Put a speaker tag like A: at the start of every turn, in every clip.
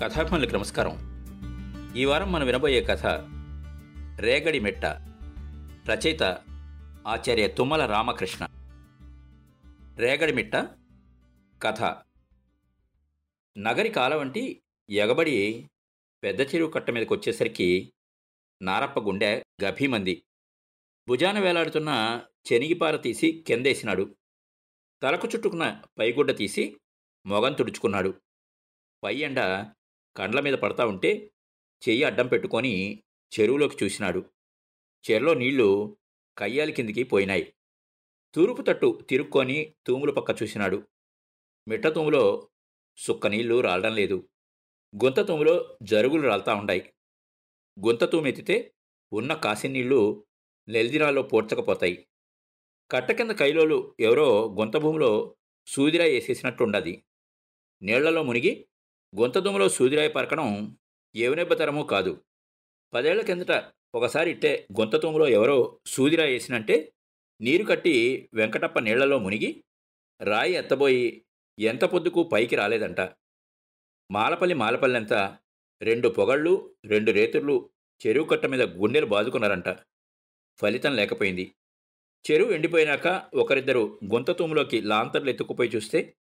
A: కథాభిమానులకు నమస్కారం. ఈ వారం మనం వినబోయే కథ రేగడి మెట్ట రచయిత ఆచార్య తుమ్మల రామకృష్ణ. రేగడి మిట్ట కథ. నగరి కాలవంటి ఎగబడి పెద్ద చెరువు కట్ట మీదకి వచ్చేసరికి నారప్ప గుండె గభీమంది. భుజాన వేలాడుతున్న చెనిగిపార తీసి కిందేసినాడు. తలకు చుట్టుకున్న పైగుడ్డ తీసి మొగం తుడుచుకున్నాడు. పై ఎండ కండ్ల మీద పడతా ఉంటే చెయ్యి అడ్డం పెట్టుకొని చెరువులోకి చూసినాడు. చెరులో నీళ్ళు కయ్యాలి కిందికి పోయినాయి. తూర్పు తట్టు తిరుక్కొని తూముల పక్క చూసినాడు. మిట్ట తూములో సుక్క నీళ్ళు రాలడం లేదు. గుంత తూములో జరుగులు రాలుతా ఉండాయి. గుంత తూమెత్తితే ఉన్న కాసి నీళ్ళు నెలదిరాల్లో పోడ్చకపోతాయి. కట్ట కింద కైలోలు ఎవరో గుంత భూమిలో సూదిరా వేసేసినట్టుండది నీళ్ళలో మునిగి గుంతదుమ్మలో సూదిరాయి పరకడం ఏవనెబ్బతరమూ కాదు. పదేళ్ళ కిందట ఒకసారి ఇట్టే గొంతతుమ్ములో ఎవరో సూదిరాయి వేసినంటే నీరు కట్టి వెంకటప్ప నీళ్ళలో మునిగి రాయి ఎత్తబోయి ఎంత పొద్దుకు పైకి రాలేదంట. మాలపల్లి మాలపల్లంతా రెండు పొగళ్ళు రెండు రేతుర్లు చెరువు కట్ట మీద గుండెలు బాదుకున్నారంట. ఫలితం లేకపోయింది. చెరువు ఎండిపోయినాక ఒకరిద్దరు గుంతతూములోకి లాంతర్లు ఎత్తుకుపోయి చూస్తే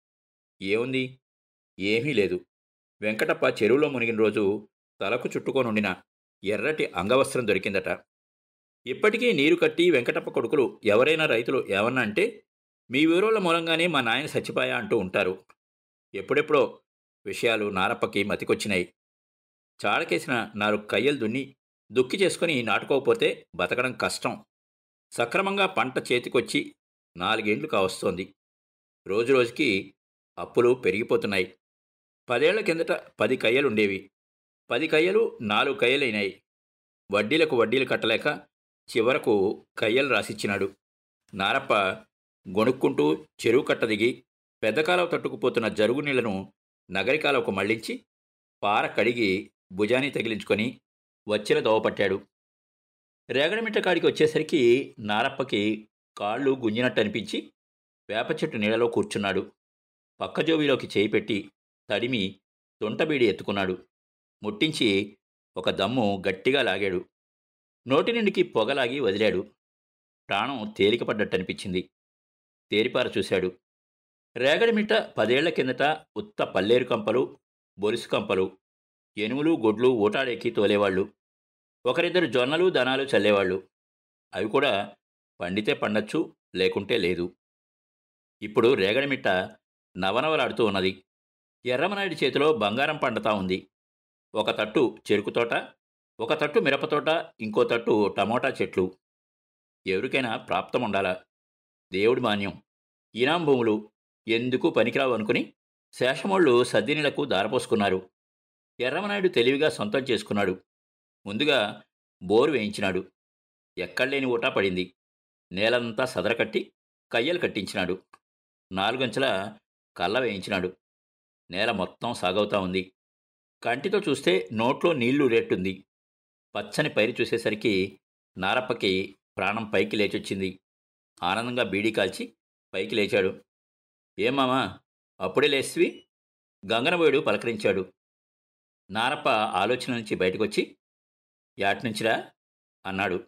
A: ఏముంది? ఏమీ లేదు. వెంకటప్ప చెరువులో మునిగిన రోజు తలకు చుట్టుకొనుండిన ఎర్రటి అంగవస్త్రం దొరికిందట. ఇప్పటికీ నీరు కట్టి వెంకటప్ప కొడుకులు ఎవరైనా రైతులు ఏమన్నా అంటే మీ వివరాల మూలంగానే మా నాయన చచ్చిపోయా అంటూ ఉంటారు. ఎప్పుడెప్పుడో విషయాలు నారప్పకి మతికొచ్చినాయి. చాడకేసిన నాలుగు కయ్యలు దున్ని దుక్కి చేసుకుని నాటుకోకపోతే బతకడం కష్టం. సక్రమంగా పంట చేతికొచ్చి నాలుగేండ్లు కావస్తోంది. రోజురోజుకి అప్పులు పెరిగిపోతున్నాయి. పదేళ్ళ కిందట పది కయ్యలుండేవి పది కయ్యలు నాలుగు కయ్యలైనాయి. వడ్డీలకు వడ్డీలు కట్టలేక చివరకు కయ్యలు రాసిచ్చినాడు. నారప్ప గొణుక్కుంటూ చెరువు కట్ట దిగి పెద్ద తట్టుకుపోతున్న జరుగు నీళ్ళను నగరికాలకు మళ్ళించి పార కడిగి భుజాన్ని తగిలించుకొని వచ్చిన దోవపట్టాడు రేగడమిట్ట కాడికి వచ్చేసరికి నారప్పకి కాళ్ళు గుంజినట్టు అనిపించి వేప చెట్టు నీళ్ళలో కూర్చున్నాడు. పక్క జోబీలోకి చేయి పెట్టి తడిమి తొంటబీడి ఎత్తుకున్నాడు. ముట్టించి ఒక దమ్ము గట్టిగా లాగాడు. నోటి నిండికి పొగలాగి వదిలాడు. ప్రాణం తేలికపడ్డట్టనిపించింది. తేరిపార చూశాడు. రేగడిమిట్ట పదేళ్ళ కిందట ఉత్త పల్లేరు కంపలు బొరుసు కంపలు ఎనుములు గొడ్లు ఊటాడెక్కి తోలేవాళ్ళు. ఒకరిద్దరు జొన్నలు దనాలు చల్లేవాళ్ళు. అవి కూడా పండితే పండొచ్చు లేకుంటే లేదు. ఇప్పుడు రేగడిమిట్ట నవనవలాడుతూ ఉన్నది. ఎర్రమనాయుడి చేతిలో బంగారం పండుతా ఉంది. ఒక తట్టు చెరుకు తోట ఒక తట్టు మిరపతోట ఇంకో తట్టు టమోటా చెట్లు. ఎవరికైనా ప్రాప్తం ఉండాలా? దేవుడి మాన్యం. ఈనాం భూములు ఎందుకు పనికిరావు అనుకుని శేషమోళ్ళు సద్దినీలకు దారపోసుకున్నారు. ఎర్రమనాయుడు తెలివిగా సొంతం చేసుకున్నాడు. ముందుగా బోరు వేయించినాడు. ఎక్కడలేని ఊటా పడింది. నేలంతా సదరకట్టి కయ్యలు కట్టించినాడు. నాలుగంచెల కళ్ళ వేయించినాడు. నేల మొత్తం సాగవుతా ఉంది. కంటితో చూస్తే నోట్లో నీళ్ళు రేట్టుంది. పచ్చని పైరు చూసేసరికి నారప్పకి ప్రాణం పైకి లేచొచ్చింది. ఆనందంగా బీడీ కాల్చి పైకి లేచాడు. ఏమామా అప్పుడే లేస్వి? గంగనబోయుడు పలకరించాడు. నారప్ప ఆలోచన నుంచి బయటకొచ్చి యాట్నుంచిరా? అన్నాడు.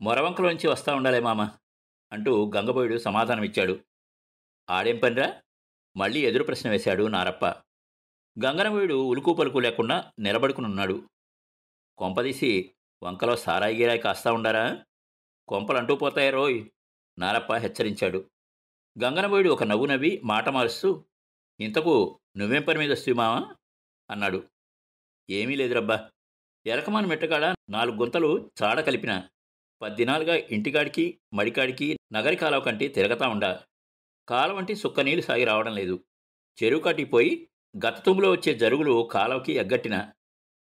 A: మొరవంకలోంచి వస్తా ఉండాలే మామ అంటూ గంగబోయుడు సమాధానమిచ్చాడు. ఆడేం పనిరా? మళ్ళీ ఎదురు ప్రశ్న వేశాడు నారప్ప. గంగనవీడు ఉలుకు పలుకు లేకుండా నిలబడుకునున్నాడు. కొంపదీసి వంకలో సారాయి గిరాయి కాస్తా ఉండారా? కొంపలు అంటూ పోతాయే రోయ్? నారప్ప హెచ్చరించాడు. గంగనబోయుడు ఒక నవ్వు నవ్వి మాట మారుస్తూ ఇంతకు నువ్వేం పని మీద వస్తు మావా? అన్నాడు. ఏమీ లేదురబ్బా. ఎలకమాన మెట్టగాడ నాలుగు గుంతలు చాడ కలిపిన పద్దినాలుగా ఇంటికాడికి మడికాడికి నగరి కంటే కంటి తిరగతా ఉండా. కాలవంటి సుక్క నీళ్ళు సాగి రావడం లేదు. చెరువు కట్టిపోయి గత వచ్చే జరుగులు కాలవకి ఎగ్గట్టిన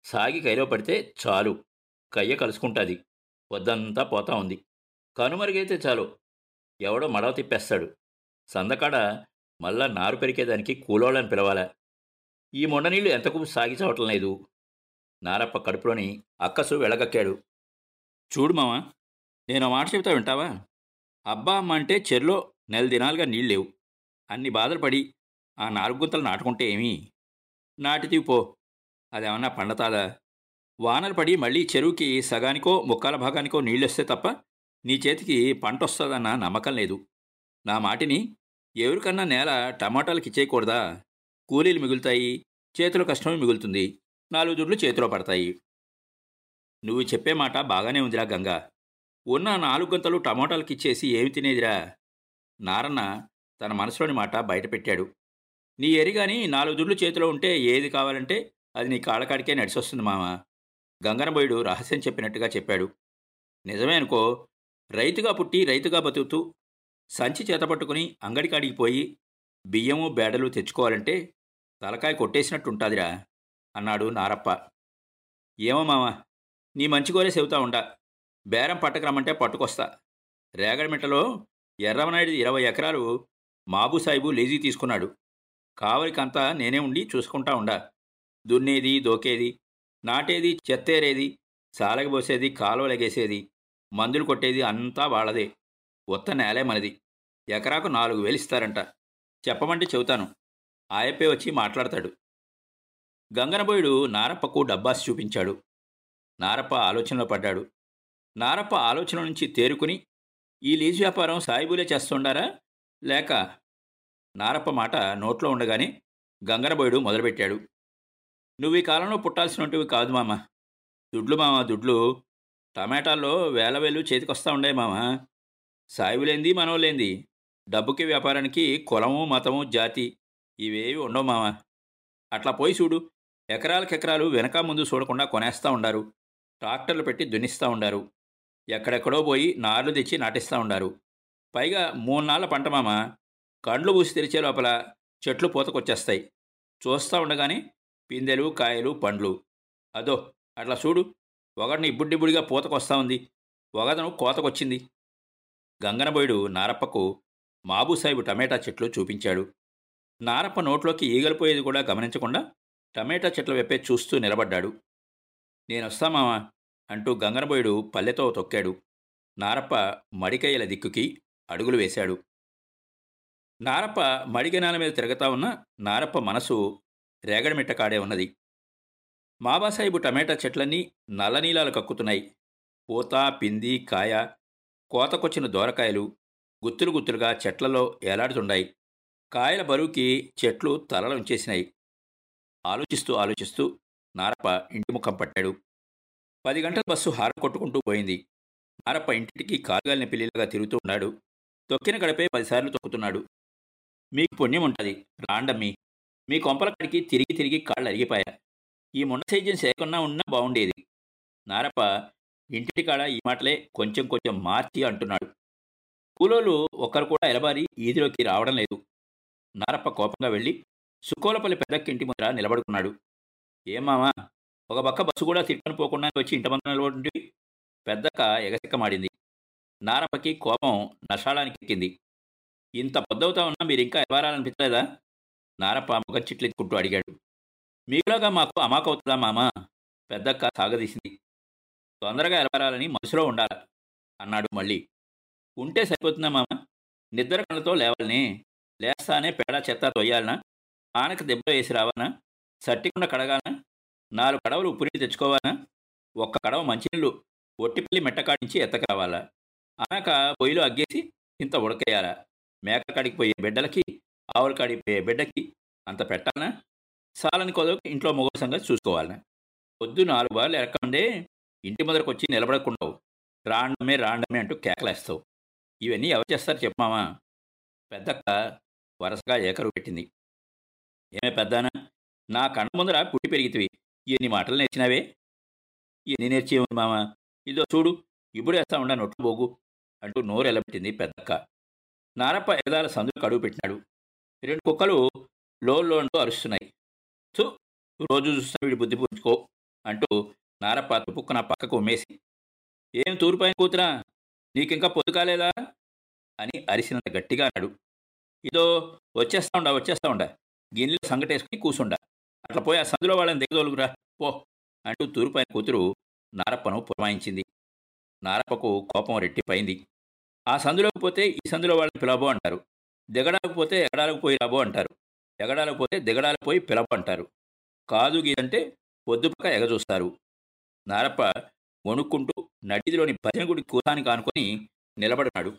A: సాగి కైలో పడితే చాలు. కయ్య కలుసుకుంటాది. వద్దంతా పోతా ఉంది. కనుమరుగైతే చాలు. ఎవడో మడవ తిప్పేస్తాడు. సందకాడ మళ్ళా నారు పెరికేదానికి కూలోళ్ళని పిలవాలా? ఈ మొండనీళ్ళు ఎంతకు సాగి చావటం లేదు. నారప్ప కడుపులోని అక్కసు వెళ్ళగక్కాడు చూడు మావా నేను మాట చెబుతా వింటావా? అబ్బా అమ్మ అంటే చెర్లో నెల దినాలుగా నీళ్ళు లేవు అన్ని బాధలు పడి ఆ నాలుగు గుంతలు నాటుకుంటే ఏమి? నాటితివి పో. అదేమన్నా పండతాదా? వానలు పడి మళ్ళీ చెరువుకి సగానికో ముక్కాల భాగానికో నీళ్ళొస్తే తప్ప నీ చేతికి పంట వస్తుందన్న నమ్మకం లేదు. నా మాటిని ఎవరికన్నా నేల టమాటాలకి ఇచ్చేయకూడదా? కూలీలు మిగులుతాయి చేతిలో కష్టమే మిగులుతుంది. నాలుగు దుడ్లు చేతిలో పడతాయి. నువ్వు చెప్పే మాట బాగానే ఉందిరా గంగా. ఉన్న నాలుగు గంటలు టమాటాలకిచ్చేసి ఏమి తినేదిరా? నారన్న తన మనసులోని మాట బయటపెట్టాడు. నీ ఎరిగాని నాలుగు దుడ్లు చేతిలో ఉంటే ఏది కావాలంటే అది నీ కాళ్ళకాడికే నడిచొస్తుంది మామ. గంగనబోయుడు రహస్యం చెప్పినట్టుగా చెప్పాడు. నిజమే అనుకో రైతుగా పుట్టి రైతుగా బతుకుతూ సంచి చేతపట్టుకుని అంగడికాడికి పోయి బియ్యము బేడలు తెచ్చుకోవాలంటే తలకాయ కొట్టేసినట్టుంటాదిరా అన్నాడు నారప్ప. ఏమో మామ నీ మంచి కోరే చెబుతా ఉండా. బేరం పట్టకరమ్మంటే పట్టుకొస్తా. రేగడమిట్టలో ఎర్రమనాయుడు ఇరవై ఎకరాలు మాబుసాయిబు లేజీ తీసుకున్నాడు. కావలికంతా నేనే ఉండి చూసుకుంటా ఉండా. దున్నేది దోకేది నాటేది చెత్తేరేది సాలగబోసేది కాలువలగేసేది మందులు కొట్టేది అంతా వాళ్ళదే. ఉత్త నేలే మనది. ఎకరాకు నాలుగు వేలు ఇస్తారంట. చెప్పమంటే చెబుతాను. ఆయప్పే వచ్చి మాట్లాడతాడు. గంగనబోయుడు నారప్పకు డబ్బాసి చూపించాడు. నారప్ప ఆలోచనలో పడ్డాడు. నారప్ప ఆలోచన నుంచి తేరుకుని ఈ లీజు వ్యాపారం సాయిబులే చేస్తుండారా? లేక నారప్ప మాట నోట్లో ఉండగానే గంగనబోయుడు మొదలుపెట్టాడు. నువ్వు ఈ కాలంలో పుట్టాల్సినవి కాదు మామ. దుడ్లు మామ దుడ్లు. టమాటాల్లో వేల వేలు చేతికొస్తా ఉండే మామ. సాయిబులేంది మనవలేంది డబ్బుకి వ్యాపారానికి కులము మతము జాతి ఇవేవి ఉండవు మామ. అట్లా పోయి చూడు. ఎకరాలకెకరాలు వెనక ముందు చూడకుండా కొనేస్తూ ఉండారు. ట్రాక్టర్లు పెట్టి దున్నిస్తూ ఉండారు. ఎక్కడెక్కడో పోయి నార్లు తెచ్చి నాటిస్తూ ఉండారు. పైగా మూడు నాళ్ళ పంట మామ కండ్లు పూసి తెరిచే లోపల చెట్లు పూతకొచ్చేస్తాయి. చూస్తూ ఉండగానే పిందెలు కాయలు పండ్లు. అదో అట్లా చూడు. ఒకడిని ఇబ్బుడిబ్బుడిగా పూతకొస్తా ఉంది. ఒకదను కోతకొచ్చింది. గంగనబోయుడు నారప్పకు మాబూసాహిబు టమాటా చెట్లు చూపించాడు. నారప్ప నోట్లోకి ఈగలిపోయేది కూడా గమనించకుండా టమాటా చెట్ల వెప్పే చూస్తూ నిలబడ్డాడు. నేనొస్తా మామా అంటూ గంగనబోయుడు పల్లెతో తొక్కాడు. నారప్ప మడికయ్యల దిక్కుకి అడుగులు వేశాడు. నారప్ప మడిగనాల మీద తిరగతా ఉన్న నారప్ప మనసు రేగడమిట్టకాడే ఉన్నది. మాబాసాహిబు టమాటా చెట్లన్నీ నల్లనీలాలు కక్కుతున్నాయి. పూత పింది కాయ కోతకొచ్చిన దోరకాయలు గుత్తులు గుత్తులుగా చెట్లలో ఏలాడుతుండాయి. కాయల బరువుకి చెట్లు తలలుంచేసినాయి ఆలోచిస్తూ ఆలోచిస్తూ నారప్ప ఇంటి ముఖం పట్టాడు. పది గంటల బస్సు హార కొట్టుకుంటూ పోయింది. నారప్ప ఇంటికి కాలుగాలిన పిల్లిలాగా తిరుగుతూ ఉన్నాడు. తొక్కిన గడపే పదిసార్లు తొక్కుతున్నాడు. మీకు పుణ్యం ఉంటుంది. రాండమ్మి. మీ కొంపల కాడికి తిరిగి తిరిగి కాళ్ళు అరిగిపోయా ఈ మొన్న సైజ్యం సేకున్నా ఉన్నా బాగుండేది నారప్ప ఇంటి కాడ ఈ మాటలే కొంచెం కొంచెం మార్చి అంటున్నాడు. కూలోళ్ళు ఒక్కరు కూడా ఎలబారి ఈదిలోకి రావడం లేదు. నారప్ప కోపంగా వెళ్ళి సుకోలపల్లి పెద్దక్కింటి ముందర నిలబడుకున్నాడు. ఏమామా ఒక పక్క బస్సు కూడా తిట్టుకొని పోకుండా వచ్చి ఇంటి ముందర నిలబడి పెద్దక్క ఎగసెక్కమాడింది. నారప్పకి కోపం నషాళానికి ఎక్కింది. ఇంత పొద్దవుతా ఉన్నా మీరు ఇంకా ఎవారాలనిపించలేదా నారప్ప ముఖం చిట్లెత్తుకుంటూ అడిగాడు. మీకులాగా మాకు అమాకవుతుందా మామా? పెద్దక్క సాగదీసింది. తొందరగా ఎలవరాలని మనసులో ఉండాలి అన్నాడు మళ్ళీ. ఉంటే సరిపోతుందా మామ? నిద్ర కళ్ళతో లేవాలని లేస్తానే పేడ చెత్త తొయ్యాలనా? ఆనక దెబ్బ వేసి రావానా సట్టికుండా కడగాలనా? నాలుగు కడవలు ఉప్పునీళ్ళు తెచ్చుకోవాలా? ఒక్క కడవ మంచినీళ్ళు ఒట్టిపల్లి మెట్టకాడించి ఎత్తకరావాలా? అనక పొయ్యిలో అగ్గేసి ఇంత ఉడకేయాలా? మేక కాడికి పోయే బిడ్డలకి ఆవుల కాడికి పోయే బిడ్డకి అంత పెట్టాలనా? సాలని కొదవకి ఇంట్లో మొగ సంగతి చూసుకోవాలనా? పొద్దు నాలుగు బార్లు ఎరకండే ఇంటి ముందరకు వచ్చి నిలబడకుండావు. రాండమే రాండమే అంటూ కేకలేస్తావు. ఇవన్నీ ఎవరు చేస్తారు చెప్పమామా పెద్దక్క వరుసగా ఏకరు పెట్టింది. ఏమే పెద్దానా? నా కళ్ళ ముందర పుట్టి పెరిగితివి. ఎన్ని మాటలు నేర్చినావే? ఎన్ని నేర్చేవు మామ? ఇదో చూడు ఇప్పుడు వేస్తా ఉండా నొట్లు బోగు అంటూ నోరు ఎలబెట్టింది పెద్దక్క. నారప్ప ఎదాల సందుకు అడుగు పెట్టినాడు. రెండు కుక్కలు లోన్లో అంటూ అరుస్తున్నాయి. చూ రోజు చూస్తున్న వీడి బుద్ధి పుచ్చుకో అంటూ నారప్ప తుపుక్కున పక్కకు ఉమ్మేసి ఏం తూరిపోయిన కూతురా? నీకింకా పొదుకాలేదా అని అరిసినంత గట్టిగా అన్నాడు. ఇదో వచ్చేస్తా ఉండా వచ్చేస్తా ఉండా. గిన్నెలో సంగటేసుకుని కూసుండా. అట్లా పోయి ఆ సందులో వాళ్ళని దిగదోలుగురా. పో అంటూ తూరుపైన కూతురు నారప్పను పురమాయించింది. నారప్పకు కోపం రెట్టిపోయింది ఆ సందులోకి పోతే ఈ సందులో వాళ్ళని పిలవబో అంటారు. దిగడానికి పోతే ఎగడాలకు పోయి రాబో అంటారు. ఎగడాలకు పోతే దిగడాలకు పోయి పిలవ అంటారు. కాదు గీదంటే పొద్దుపక్క ఎగజూస్తారు. నారప్ప వణుక్కుంటూ నడిదిలోని భజన గుడి కూతానికి ఆనుకొని నిలబడినాడు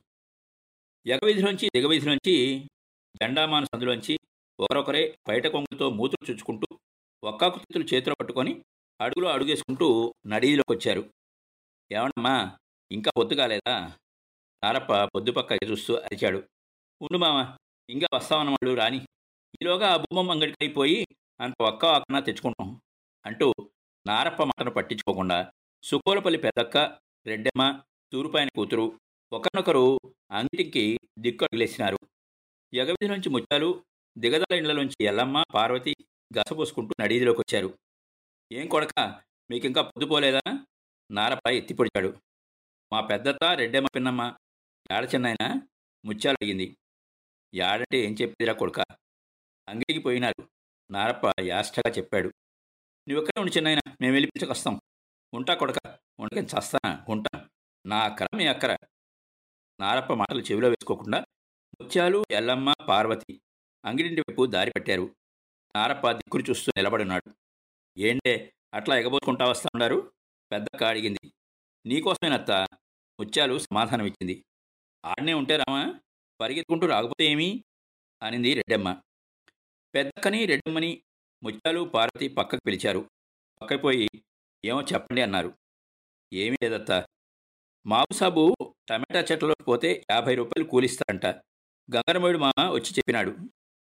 A: ఎగవీధిలోంచి దిగవీధిలోంచి జెండామాన సందులోంచి ఒకరొకరే బయట కొంగుతో మూతులు చుచ్చుకుంటూ ఒక్కాకుతులు చేతిలో పట్టుకొని అడుగులో అడుగేసుకుంటూ నడీలోకి వచ్చారు ఏమన్నమ్మా ఇంకా పొద్దు కాలేదా? నారప్ప పొద్దుపక్క చూస్తూ అరిచాడు. ఉండు మామ ఇంకా వస్తామన్నవాళ్ళు రాని. ఈలోగా ఆ బొమ్మ అంగడికి అయిపోయి అంత ఒక్క ఆకన తెచ్చుకుంటాం అంటూ నారప్ప మాటను పట్టించుకోకుండా సుకోలపల్లి పెద్దక్క రెడ్డెమ్మ తూరుపాయన కూతురు ఒకరినొకరు అంగిటికి అడిగిలేసినారు. ఎగవిధి నుంచి ముత్యాలు దిగదల ఇండ్లలోంచి ఎల్లమ్మ పార్వతి గసపోసుకుంటూ నడీదిలోకి వచ్చారు ఏం కొడక మీకింకా పొద్దుపోలేదా? నారప్ప ఎత్తిపొడిచాడు. మా పెద్దత్త రెడ్డమ్మ పిన్నమ్మ ఏడ చిన్నాయన? ముత్యాలు అడిగింది యాడంటే ఏం చెప్పిదిరా కొడుక? అంగిడికి పోయినారు. నారప్ప యాష్టగా చెప్పాడు. నువ్వెక్కడ ఉండి చిన్నాయన మేము వెళ్ళిపించకొస్తాం ఉంటా కొడక ఉండకని చస్తానా? ఉంటా. నా అక్కర మీ అక్కర? నారప్ప మాటలు చెవిలో వేసుకోకుండా ముత్యాలు ఎల్లమ్మ పార్వతి అంగిడింటి వైపు దారి పెట్టారు. నారప్ప దిక్కులు చూస్తూ నిలబడున్నాడు ఏంటే అట్లా ఎగబోసుకుంటా వస్తా ఉన్నారు? పెద్దక్క అడిగింది. నీకోసమేనత్త? ముత్యాలు సమాధానం ఇచ్చింది ఆడనే ఉంటే రామా పరిగెత్తుకుంటూ రాకపోతే ఏమి? అనింది రెడ్డమ్మ. పెద్దక్కని రెడ్డమ్మని ముత్యాలు పార్వతి పక్కకు పిలిచారు. పక్కపోయి ఏమో చెప్పండి అన్నారు. ఏమీ లేదత్త. మాబుసాబు టమాటా చెట్లలోకి పోతే యాభై రూపాయలు కూలిస్తారంట గంగరమేడు మా వచ్చి చెప్పినాడు.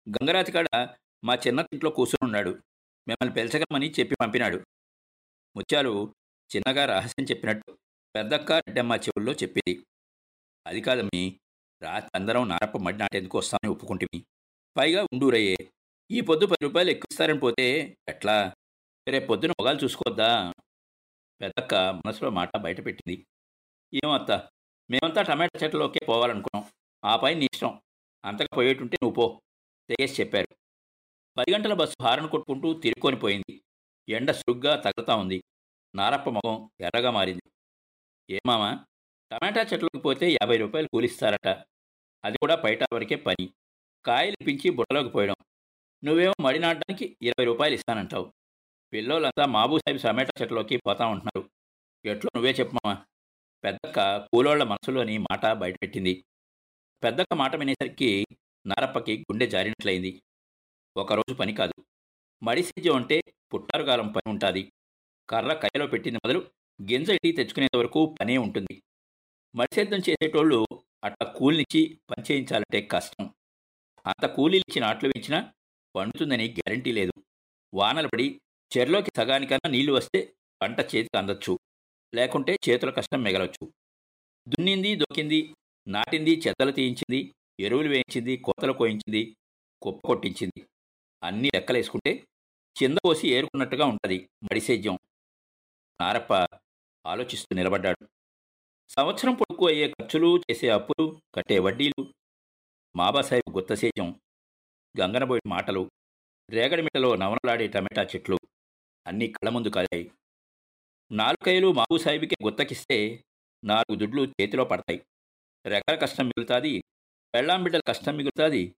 A: గంగరాతి కాడ మా చిన్న ఇంట్లో కూర్చుని ఉన్నాడు. మిమ్మల్ని పిలచగమని చెప్పి పంపినాడు. ముత్యాలు చిన్నగా రహస్యం చెప్పినట్టు పెద్దక్క రెడ్డమ్మ చెవుల్లో చెప్పింది. అది కాదమ్మి రాత్రి అందరం నారప్ప మడి నాటేందుకు వస్తామని ఒప్పుకుంటిమి. పైగా ఉండూరయ్యే ఈ పొద్దు పది రూపాయలు ఎక్కుస్తారని పోతే ఎట్లా? రేపు పొద్దున మొగాలు చూసుకోద్దా? పెద్దక్క మనసులో మాట బయట పెట్టింది. ఏమత్తా మేమంతా టమాటా చెట్లలోకే పోవాలనుకున్నాం. ఆ పై నీ ఇష్టం. అంతగా పోయేటుంటే నువ్వు పో. తెగేసి చెప్పారు. పది గంటల బస్సు హారన్ కొట్టుకుంటూ తిరుక్కొనిపోయింది ఎండ సురుగ్గా తగులుతా ఉంది. నారప్ప ముఖం ఎర్రగా మారింది. ఏమామా టమాటా చెట్లకు పోతే యాభై రూపాయలు కూలిస్తారట. అది కూడా బయట వరకే పని. కాయలు పించి బుట్టలోకి పోయడం. నువ్వేమో మడి నాటడానికి ఇరవై రూపాయలు ఇస్తానంటావు. పిల్లోళ్ళంతా మాబూసాహిబ్ టమాటా చెట్లోకి పోతా ఉంటున్నారు. ఎట్లో నువ్వే చెప్పమామా పెద్దక్క కూలోళ్ళ మనసులోని మాట బయటపెట్టింది. పెద్దక్క మాట వినేసరికి నారప్పకి గుండె జారినట్లయింది. ఒకరోజు పని కాదు. మడి అంటే పుట్టారుగాలం పని ఉంటుంది. కర్ర కయ్యలో పెట్టింది మొదలు గింజ ఇంటికి తెచ్చుకునేంత వరకు పనే ఉంటుంది. మడిసేద్దం చేసేటోళ్ళు అట్లా కూలినిచ్చి పని చేయించాలంటే కష్టం. అంత కూలీలు ఆట్లు నాట్లు వేయించినా పండుతుందని గ్యారంటీ లేదు. వానలు పడి చెర్లోకి సగానికన్నా నీళ్ళు వస్తే పంట చేతికి అందొచ్చు. లేకుంటే చేతుల కష్టం మిగలొచ్చు. దున్నింది దొక్కింది నాటింది చెత్తలు తీయించింది ఎరువులు వేయించింది కోతలు కోయించింది కుప్ప కొట్టించింది. అన్నీ లెక్కలేసుకుంటే చింద పోసి ఏరుకున్నట్టుగా ఉంటుంది మడిసేద్యం నారప్ప ఆలోచిస్తూ నిలబడ్డాడు. సంవత్సరం పొడుకు అయ్యే ఖర్చులు చేసే అప్పులు కట్టే వడ్డీలు మాబాసాహెబ్ గుత్తసేద్యం గంగనబోయి మాటలు రేగడిమిటలో నవనలాడే టమాటా చెట్లు అన్నీ కళ్ళ ముందు కాదాయి నాలుకైలు మాబుసాహిబికి గుత్తకిస్తే నాలుగు దుడ్లు చేతిలో పడతాయి. రెక్కల కష్టం మిగులుతుంది పెళ్ళాం బిడ్డల కష్టం మిగులుతుంది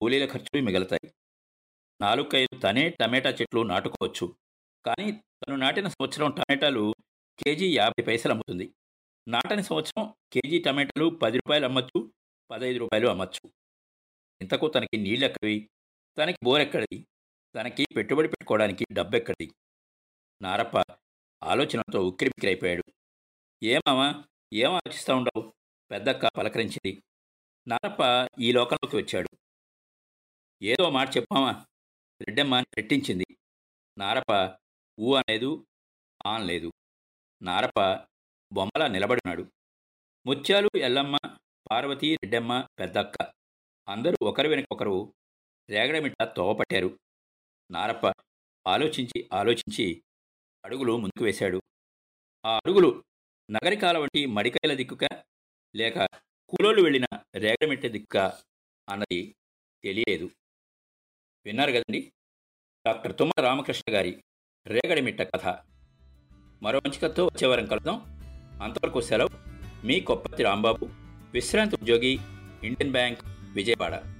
A: కూలీల ఖర్చులు మిగులుతాయి. నాలుగైదు తనే టమాటా చెట్లు నాటుకోవచ్చు. కానీ తను నాటిన సంవత్సరం టమాటాలు కేజీ యాభై పైసలు అమ్ముతుంది. నాటని సంవత్సరం కేజీ టమాటాలు పది రూపాయలు అమ్మచ్చు పదహైదు రూపాయలు అమ్మచ్చు. ఇంతకు తనకి నీళ్ళెక్కవి తనకి బోరెక్కడిది? తనకి పెట్టుబడి పెట్టుకోవడానికి డబ్బెక్కడిది? నారప్ప ఆలోచనతో ఉక్కిరిబిక్కిరైపోయాడు ఏమామా ఏం ఆలోచిస్తూ ఉండవు? పెద్దక్క పలకరించింది. నారప్ప ఈ లోకంలోకి వచ్చాడు. ఏదో మాట చెప్పామా రెడ్డమ్మ రెట్టించింది. నారప్ప ఊ అనేది ఆన్ లేదు నారప్ప బొమ్మలా నిలబడినాడు. ముత్యాలు ఎల్లమ్మ పార్వతి రెడ్డమ్మ పెద్దక్క అందరూ ఒకరి వెనకొకరు ఒకరు రేగడమిట్ట తోవపట్టారు నారప్ప ఆలోచించి ఆలోచించి అడుగులు ముందుకు వేశాడు. ఆ అడుగులు నగరికాల వంటి మడికాయల దిక్కుక లేక కూలోళ్ళు వెళ్ళిన రేగడమిట్ట దిక్క అన్నది తెలియలేదు. విన్నారు కదండి? డాక్టర్ తుమ్మల రామకృష్ణ గారి రేగడిమిట్ట కథ. మరో మంచి కథతో వచ్చేవారం కలుద్దాం. అంతవరకు సెలవు. మీ కొప్పతి రాంబాబు విశ్రాంతి ఉద్యోగి ఇండియన్ బ్యాంక్ విజయవాడ.